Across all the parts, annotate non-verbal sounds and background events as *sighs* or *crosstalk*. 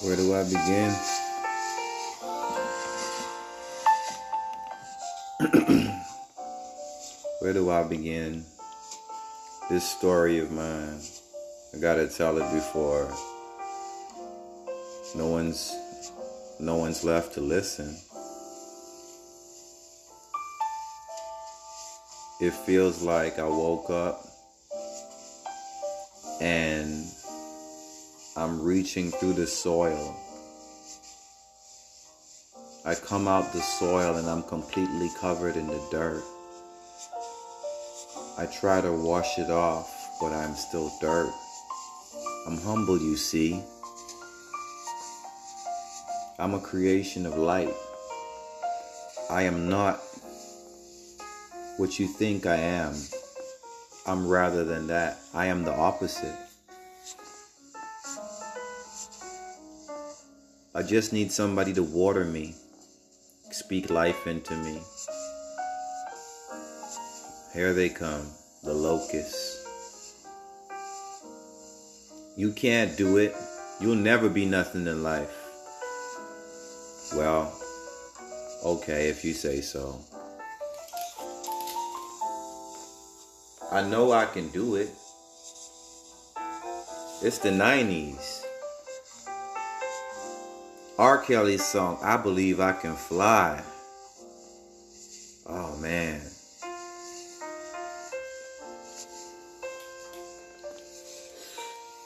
Where do I begin? *clears throat* Where do I begin? This story of mine, I gotta tell it before no one's no one's left to listen. It feels like I woke up and I'm reaching through the soil. I come out the soil and I'm completely covered in the dirt. I try to wash it off, but I'm still dirt. I'm humble, you see. I'm a creation of light. I am not what you think I am. I'm rather than that. I am the opposite. I just need somebody to water me, speak life into me. Here they come, the locusts. You can't do it. You'll never be nothing in life. Well, okay, if you say so. I know I can do it. It's the 90s. R. Kelly's song, I Believe I Can Fly. Oh man.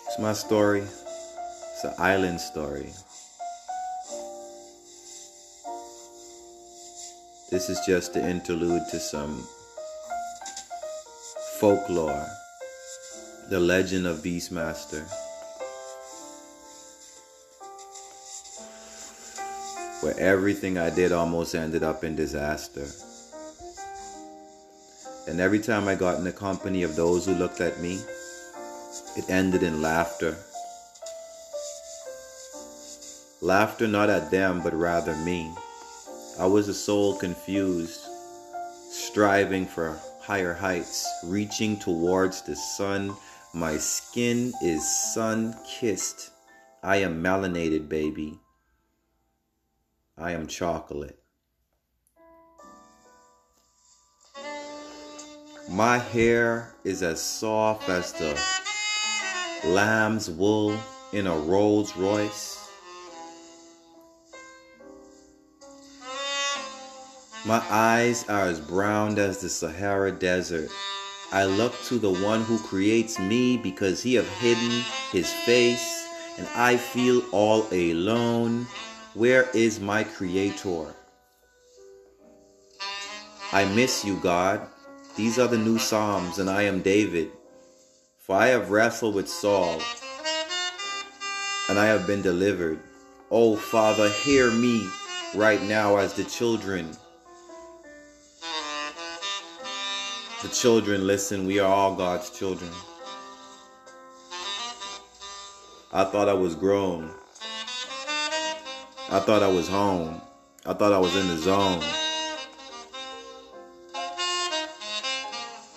It's my story. It's an island story. This is just the interlude to some folklore, the legend of Beastmaster. Where everything I did almost ended up in disaster. And every time I got in the company of those who looked at me, it ended in laughter. Laughter not at them, but rather me. I was a soul confused, striving for higher heights, reaching towards the sun. My skin is sun kissed. I am melanated, baby. I am chocolate. My hair is as soft as the lamb's wool in a Rolls Royce. My eyes are as brown as the Sahara Desert. I look to the one who creates me because he have hidden his face, and I feel all alone. Where is my creator? I miss you, God. These are the new Psalms, and I am David. For I have wrestled with Saul, and I have been delivered. Oh, Father, hear me right now as the children The children listen, we are all God's children. I thought I was grown. I thought I was home. I thought I was in the zone.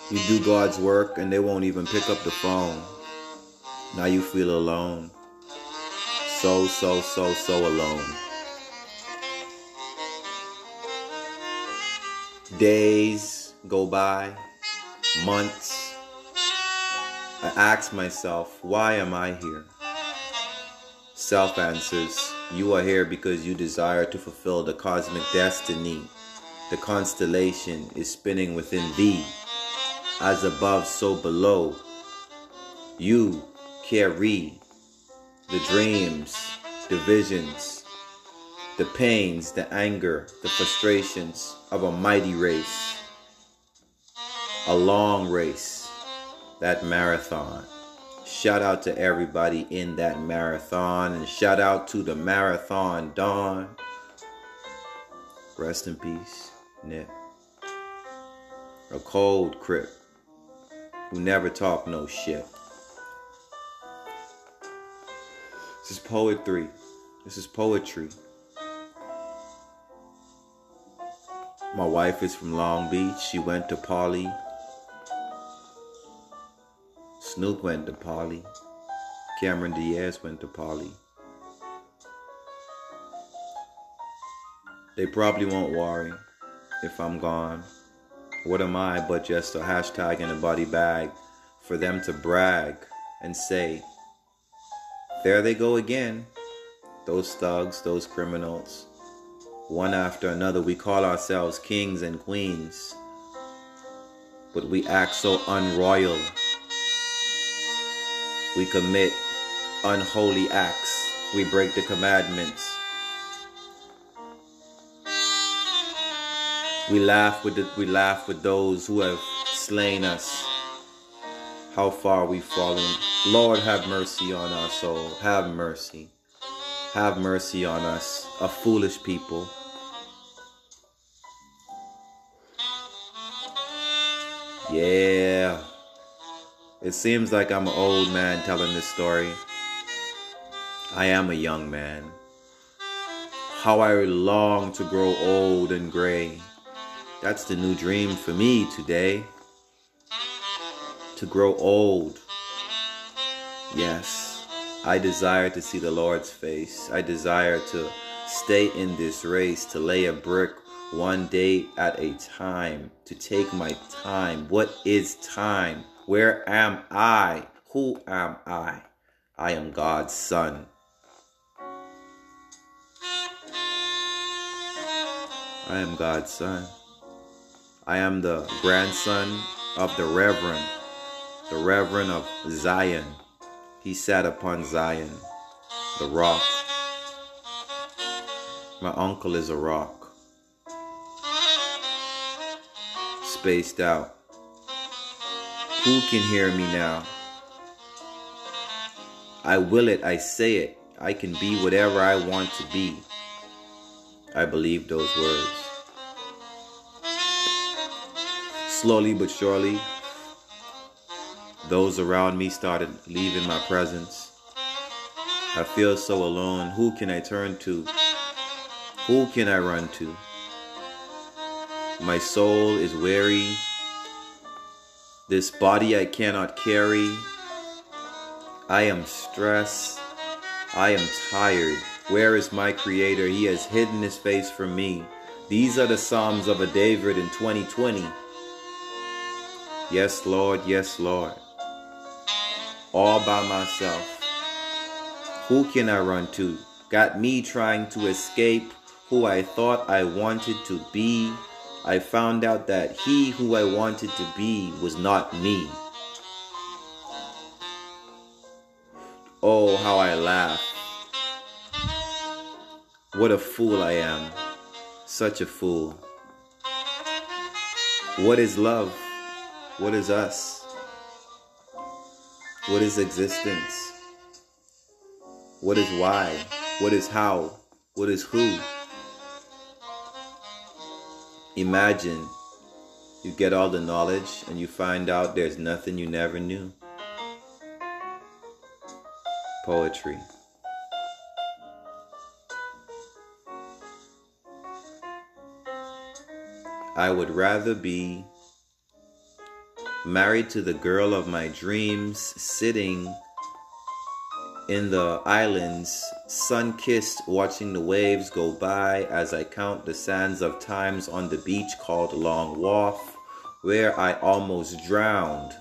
You do God's work and they won't even pick up the phone. Now you feel alone. So, so, so, so alone. Days go by months, I ask myself, why am I here? Self answers, you are here because you desire to fulfill the cosmic destiny. The constellation is spinning within thee. As above, so below. You carry the dreams, the visions, the pains, the anger, the frustrations of a mighty race a long race, that marathon. Shout out to everybody in that marathon and shout out to the marathon dawn. Rest in peace, Nip. A cold crip who never talk no shit. This is poetry. This is poetry. My wife is from Long Beach. She went to Poly Snoop went to Poly. Cameron Diaz went to Poly. They probably won't worry if I'm gone. What am I but just a hashtag in a body bag for them to brag and say, there they go again. Those thugs, those criminals. One after another, we call ourselves kings and queens, but we act so unroyal. We commit unholy acts. We break the commandments. We laugh with the, we laugh with those who have slain us. How far we've fallen. Lord, have mercy on our soul. Have mercy. Have mercy on us, a foolish people. Yeah. It seems like I'm an old man telling this story. I am a young man. How I long to grow old and gray. That's the new dream for me today. To grow old. Yes, I desire to see the Lord's face. I desire to stay in this race, to lay a brick one day at a time, to take my time. What is time? Where am I? Who am I? I am God's son. I am God's son. I am the grandson of the Reverend, the Reverend of Zion. He sat upon Zion, the rock. My uncle is a rock. Spaced out. Who can hear me now? I will it, I say it. I can be whatever I want to be. I believe those words. Slowly but surely, those around me started leaving my presence. I feel so alone. Who can I turn to? Who can I run to? My soul is weary. This body I cannot carry. I am stressed. I am tired. Where is my Creator? He has hidden His face from me. These are the Psalms of a David in 2020. Yes, Lord, yes, Lord. All by myself. Who can I run to? Got me trying to escape who I thought I wanted to be. I found out that he who I wanted to be was not me. Oh, how I laugh. What a fool I am. Such a fool. What is love? What is us? What is existence? What is why? What is how? What is who? Imagine you get all the knowledge and you find out there's nothing you never knew. Poetry. I would rather be married to the girl of my dreams, sitting in the islands, sun kissed, watching the waves go by as I count the sands of times on the beach called Long Wharf, where I almost drowned,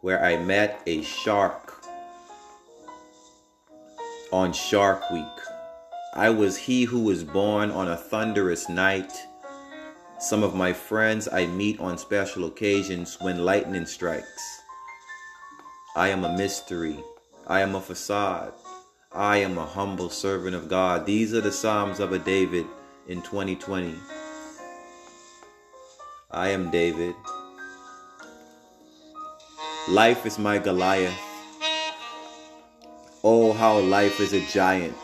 where I met a shark on Shark Week. I was he who was born on a thunderous night some of my friends I meet on special occasions when lightning strikes. I am a mystery. I am a facade. I am a humble servant of God. These are the Psalms of a David in 2020. I am David. Life is my Goliath. Oh, how life is a giant.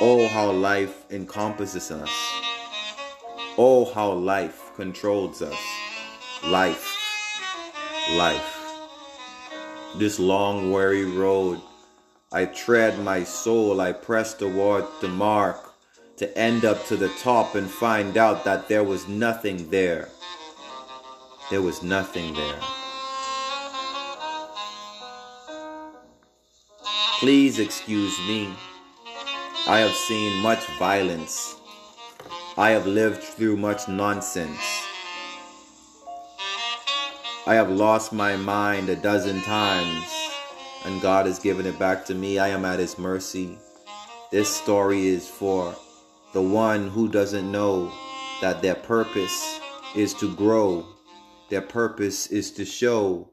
Oh, how life encompasses us. Oh, how life controls us. Life. Life. This long, weary road, I tread my soul, I press toward the mark to end up to the top and find out that there was nothing there. There was nothing there. Please excuse me. I have seen much violence I have lived through much nonsense. I have lost my mind a dozen times, and God has given it back to me. I am at His mercy. This story is for the one who doesn't know that their purpose is to grow, their purpose is to show.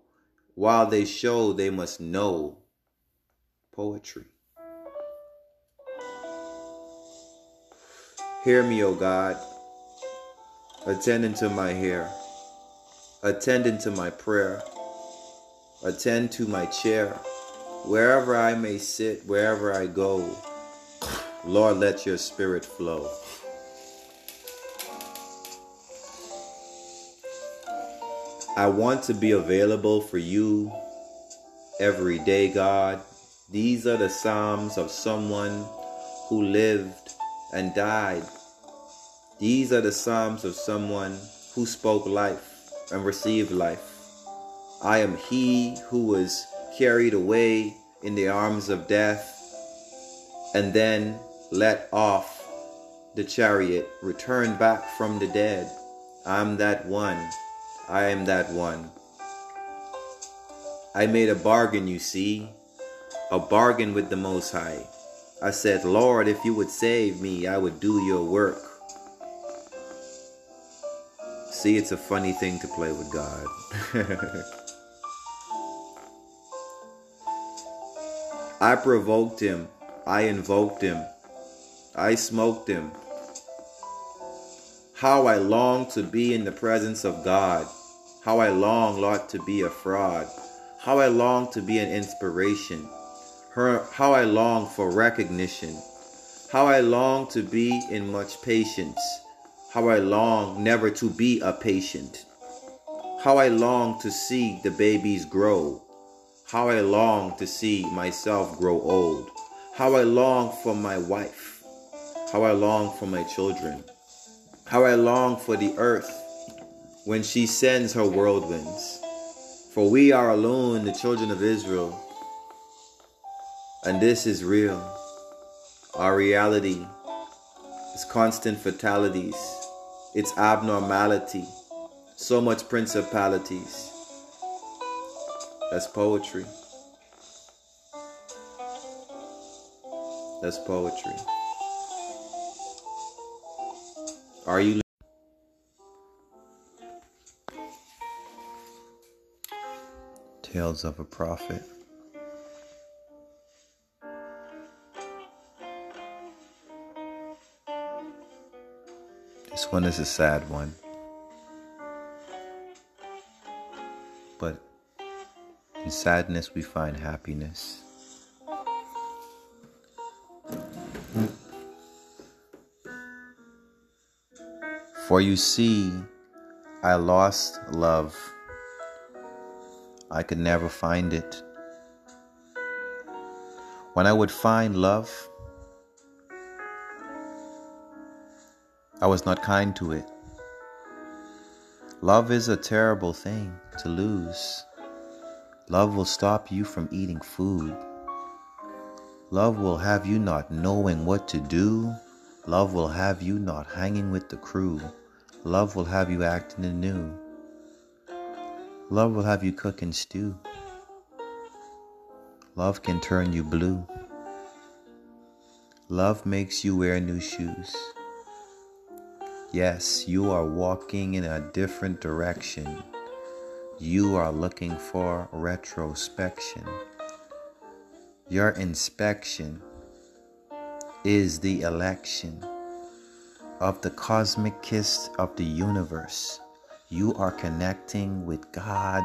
While they show, they must know. Poetry. Hear me, O God. Attend unto my hair. Attend unto my prayer. Attend to my chair. Wherever I may sit, wherever I go, Lord, let your spirit flow. I want to be available for you every day, God. These are the Psalms of someone who lived and died. These are the Psalms of someone who spoke life and received life. I am he who was carried away in the arms of death and then let off the chariot, returned back from the dead. I'm that one. I am that one. I made a bargain, you see, a bargain with the Most High. I said, Lord, if you would save me, I would do your work. See, it's a funny thing to play with God. *laughs* I provoked him. I invoked him. I smoked him. How I long to be in the presence of God. How I long, Lord, to be a fraud. How I long to be an inspiration her, how I long for recognition, how I long to be in much patience, how I long never to be a patient, how I long to see the babies grow, how I long to see myself grow old, how I long for my wife, how I long for my children, how I long for the earth when she sends her whirlwinds. For we are alone, the children of Israel, and this is real. Our reality is constant fatalities, it's abnormality, so much principalities. That's poetry. That's poetry. Are you Tales of a Prophet This one is a sad one. But in sadness, we find happiness. For you see, I lost love. I could never find it. When I would find love, I was not kind to it. Love is a terrible thing to lose. Love will stop you from eating food. Love will have you not knowing what to do. Love will have you not hanging with the crew. Love will have you acting anew. Love will have you cooking stew. Love can turn you blue. Love makes you wear new shoes. Yes, you are walking in a different direction. You are looking for retrospection. Your inspection is the election of the cosmic kiss of the universe. You are connecting with God.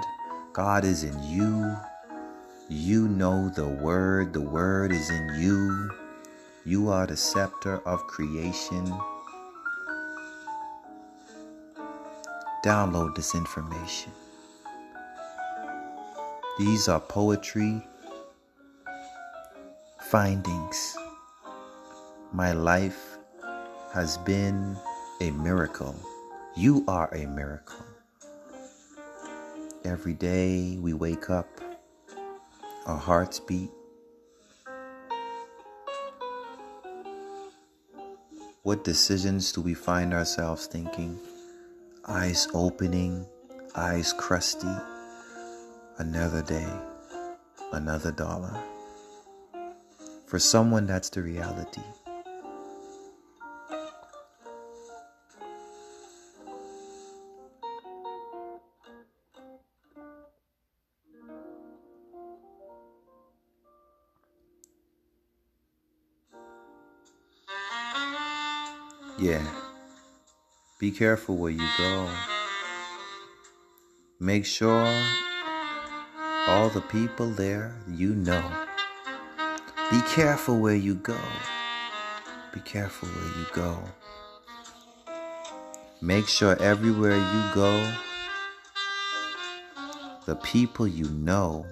God is in you. You know the Word. The Word is in you. You are the scepter of creation. Download this information. These are poetry findings. My life has been a miracle. You are a miracle. Every day we wake up, our hearts beat. What decisions do we find ourselves thinking? Eyes opening, eyes crusty. Another day, another dollar. For someone, that's the reality. Be careful where you go. Make sure all the people there you know. Be careful where you go. Be careful where you go. Make sure everywhere you go, the people you know,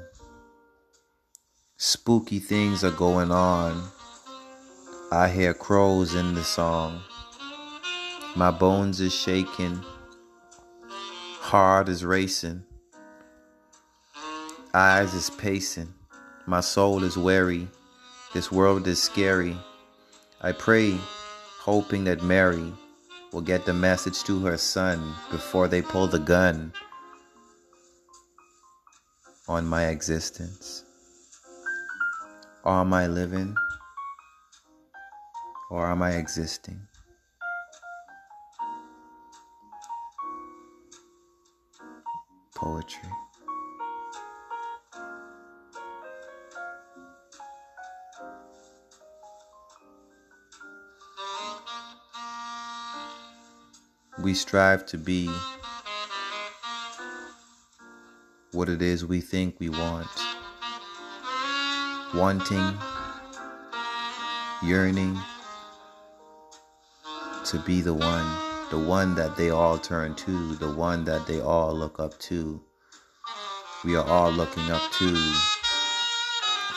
spooky things are going on. I hear crows in the song. My bones is shaking. Heart is racing. Eyes is pacing. My soul is weary. This world is scary. I pray, hoping that Mary will get the message to her son before they pull the gun on my existence. Am I living or am I existing? Poetry. We strive to be what it is we think we want. Wanting, yearning to be the one the one that they all turn to, the one that they all look up to. We are all looking up to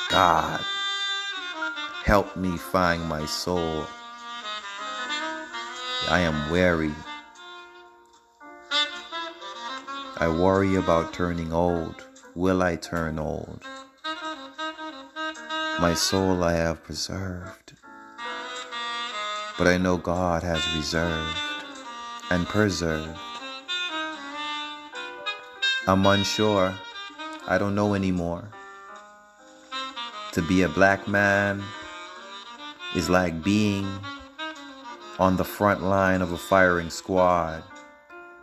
God. Help me find my soul. I am weary. I worry about turning old. Will I turn old? My soul I have preserved, but I know God has reserved and preserved. I'm unsure. I don't know anymore. To be a black man is like being on the front line of a firing squad,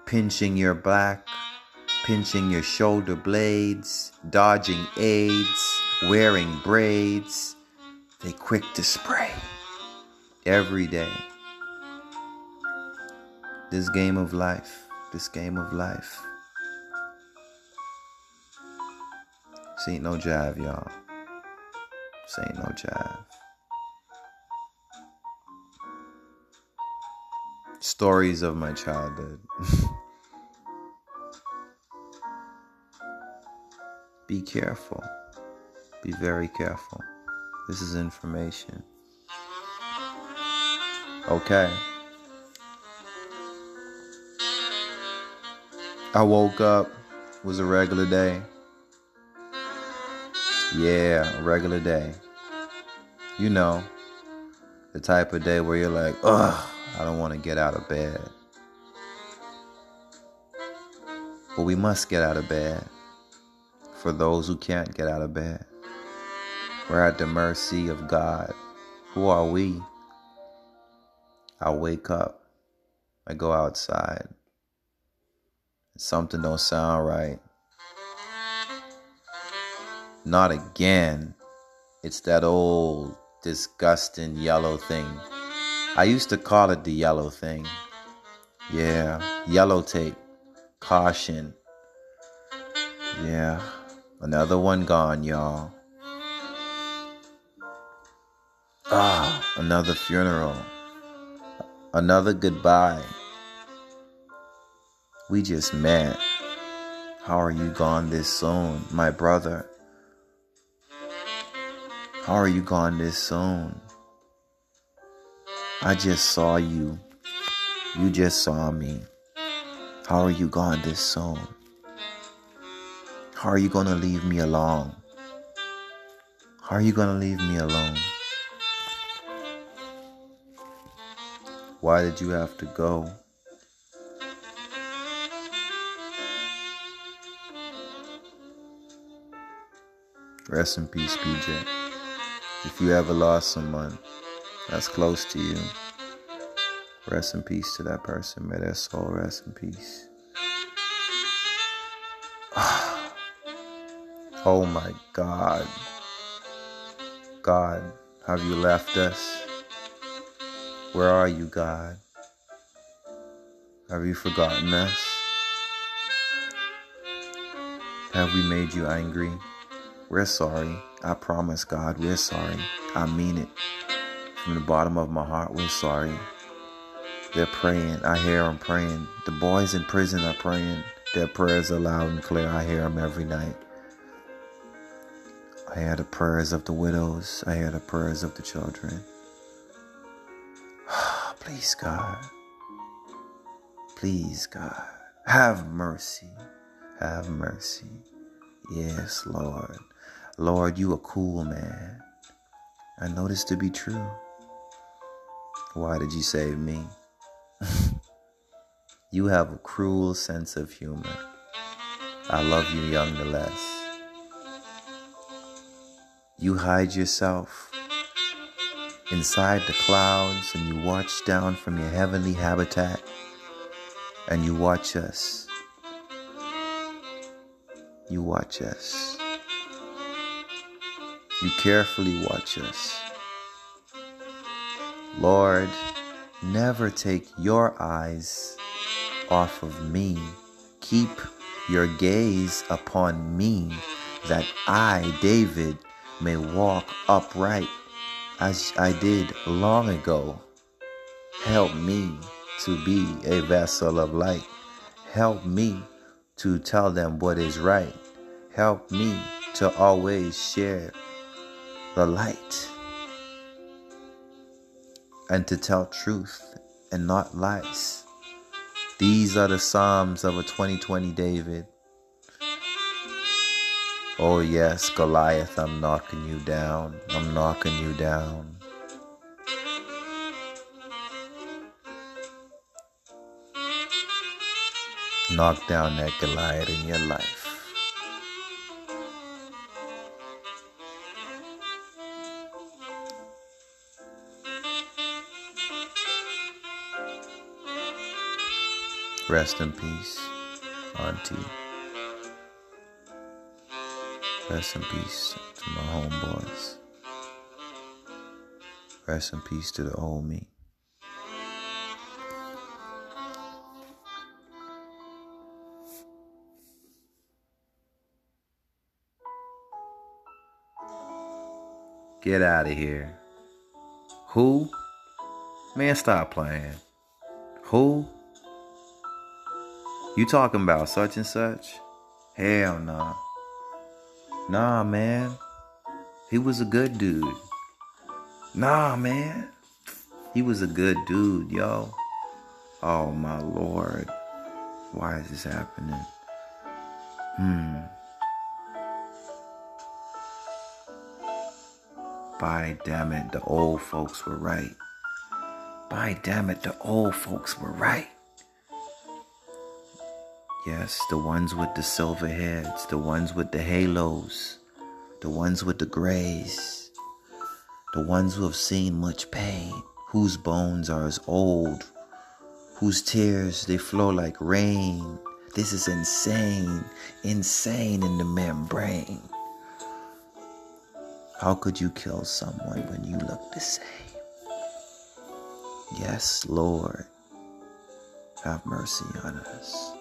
pinching your back, pinching your shoulder blades, dodging aids, wearing braids. They quick to spray every day. This game of life, this game of life. This ain't no jive, y'all. This ain't no jive. Stories of my childhood. *laughs* Be careful. Be very careful. This is information. Okay. I woke up, was a regular day. Yeah, a regular day. You know, the type of day where you're like, ugh, I don't want to get out of bed. But we must get out of bed for those who can't get out of bed. We're at the mercy of God. Who are we? I wake up. I go outside. Something don't sound right. Not again. It's that old, disgusting yellow thing. I used to call it the yellow thing. Yeah, yellow tape. Caution. Yeah, another one gone, y'all. Ah, another funeral. Another goodbye. We just met. How are you gone this soon, my brother? How are you gone this soon? I just saw you. You just saw me. How are you gone this soon? How are you to leave me alone? How are you to leave me alone? Why did you have to go? Rest in peace, PJ. If you ever lost someone that's close to you, rest in peace to that person. May their soul rest in peace. *sighs* Oh my God. God, have you left us? Where are you, God? Have you forgotten us? Have we made you angry? We're sorry. I promise, God, we're sorry. I mean it. From the bottom of my heart, we're sorry. They're praying. I hear them praying. The boys in prison are praying. Their prayers are loud and clear. I hear them every night. I hear the prayers of the widows. I hear the prayers of the children. *sighs* Please, God. Please, God. Have mercy. Have mercy. Yes, Lord. Lord, you are a cool man. I know this to be true. Why did you save me? *laughs* you have a cruel sense of humor. I love you nonetheless. You hide yourself inside the clouds and you watch down from your heavenly habitat and you watch us. You watch us. You carefully watch us. Lord, never take your eyes off of me. Keep your gaze upon me that I, David, may walk upright as I did long ago. Help me to be a vessel of light. Help me to tell them what is right. Help me to always share the light and to tell truth and not lies. These are the Psalms of a 2020 David. Oh, yes, Goliath, I'm knocking you down. I'm knocking you down. Knock down that Goliath in your life. Rest in peace, Auntie. Rest in peace to my homeboys. Rest in peace to the old me. Get out of here. Who? Man, stop playing. Who? You talking about such and such? Hell. Nah. Nah, man. He was a good dude. Nah, man. He was a good dude, yo. Oh, my Lord. Why is this happening? Hmm. By damn it, the old folks were right. By damn it, the old folks were right. Yes, the ones with the silver heads, the ones with the halos, the ones with the grays, the ones who have seen much pain, whose bones are as old, whose tears they flow like rain. This is insane, insane in the membrane. How could you kill someone when you look the same? Yes, Lord, have mercy on us.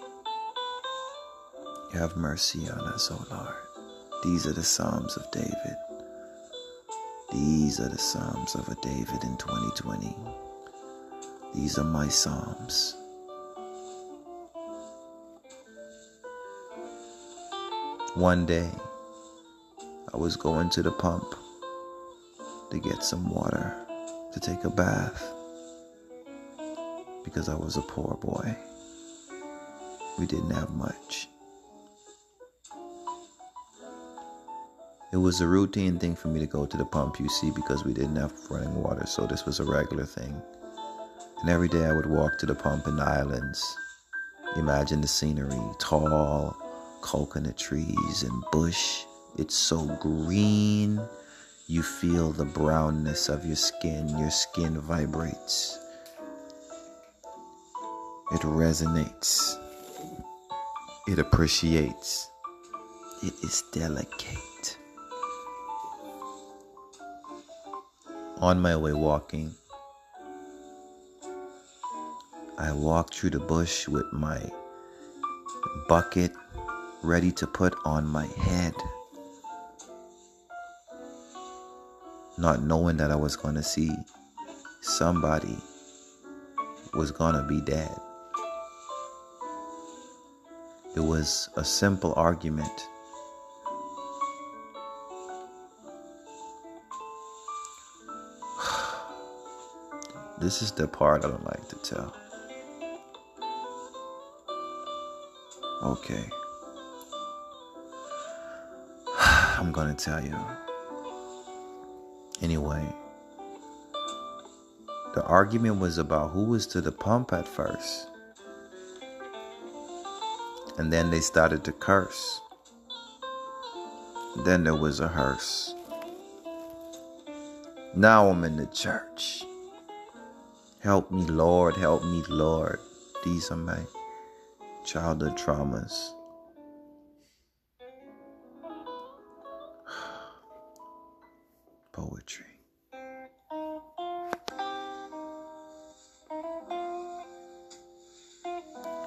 Have mercy on us, O Lord. These are the Psalms of David. These are the Psalms of a David in 2020. These are my Psalms. One day, I was going to the pump to get some water to take a bath because I was a poor boy. We didn't have much. It was a routine thing for me to go to the pump, you see, because we didn't have running water, so this was a regular thing. And every day I would walk to the pump in the islands. Imagine the scenery tall coconut trees and bush. It's so green. You feel the brownness of your skin. Your skin vibrates. It resonates. It appreciates. It is delicate. On my way walking, I walked through the bush with my bucket ready to put on my head, not knowing that I was going to see somebody was going to be dead. It was a simple argument. This is the part I don't like to tell. Okay. *sighs* I'm gonna tell you. Anyway, the argument was about who was to the pump at first. And then they started to curse. Then there was a hearse. Now I'm in the church. Help me, Lord. Help me, Lord. These are my childhood traumas.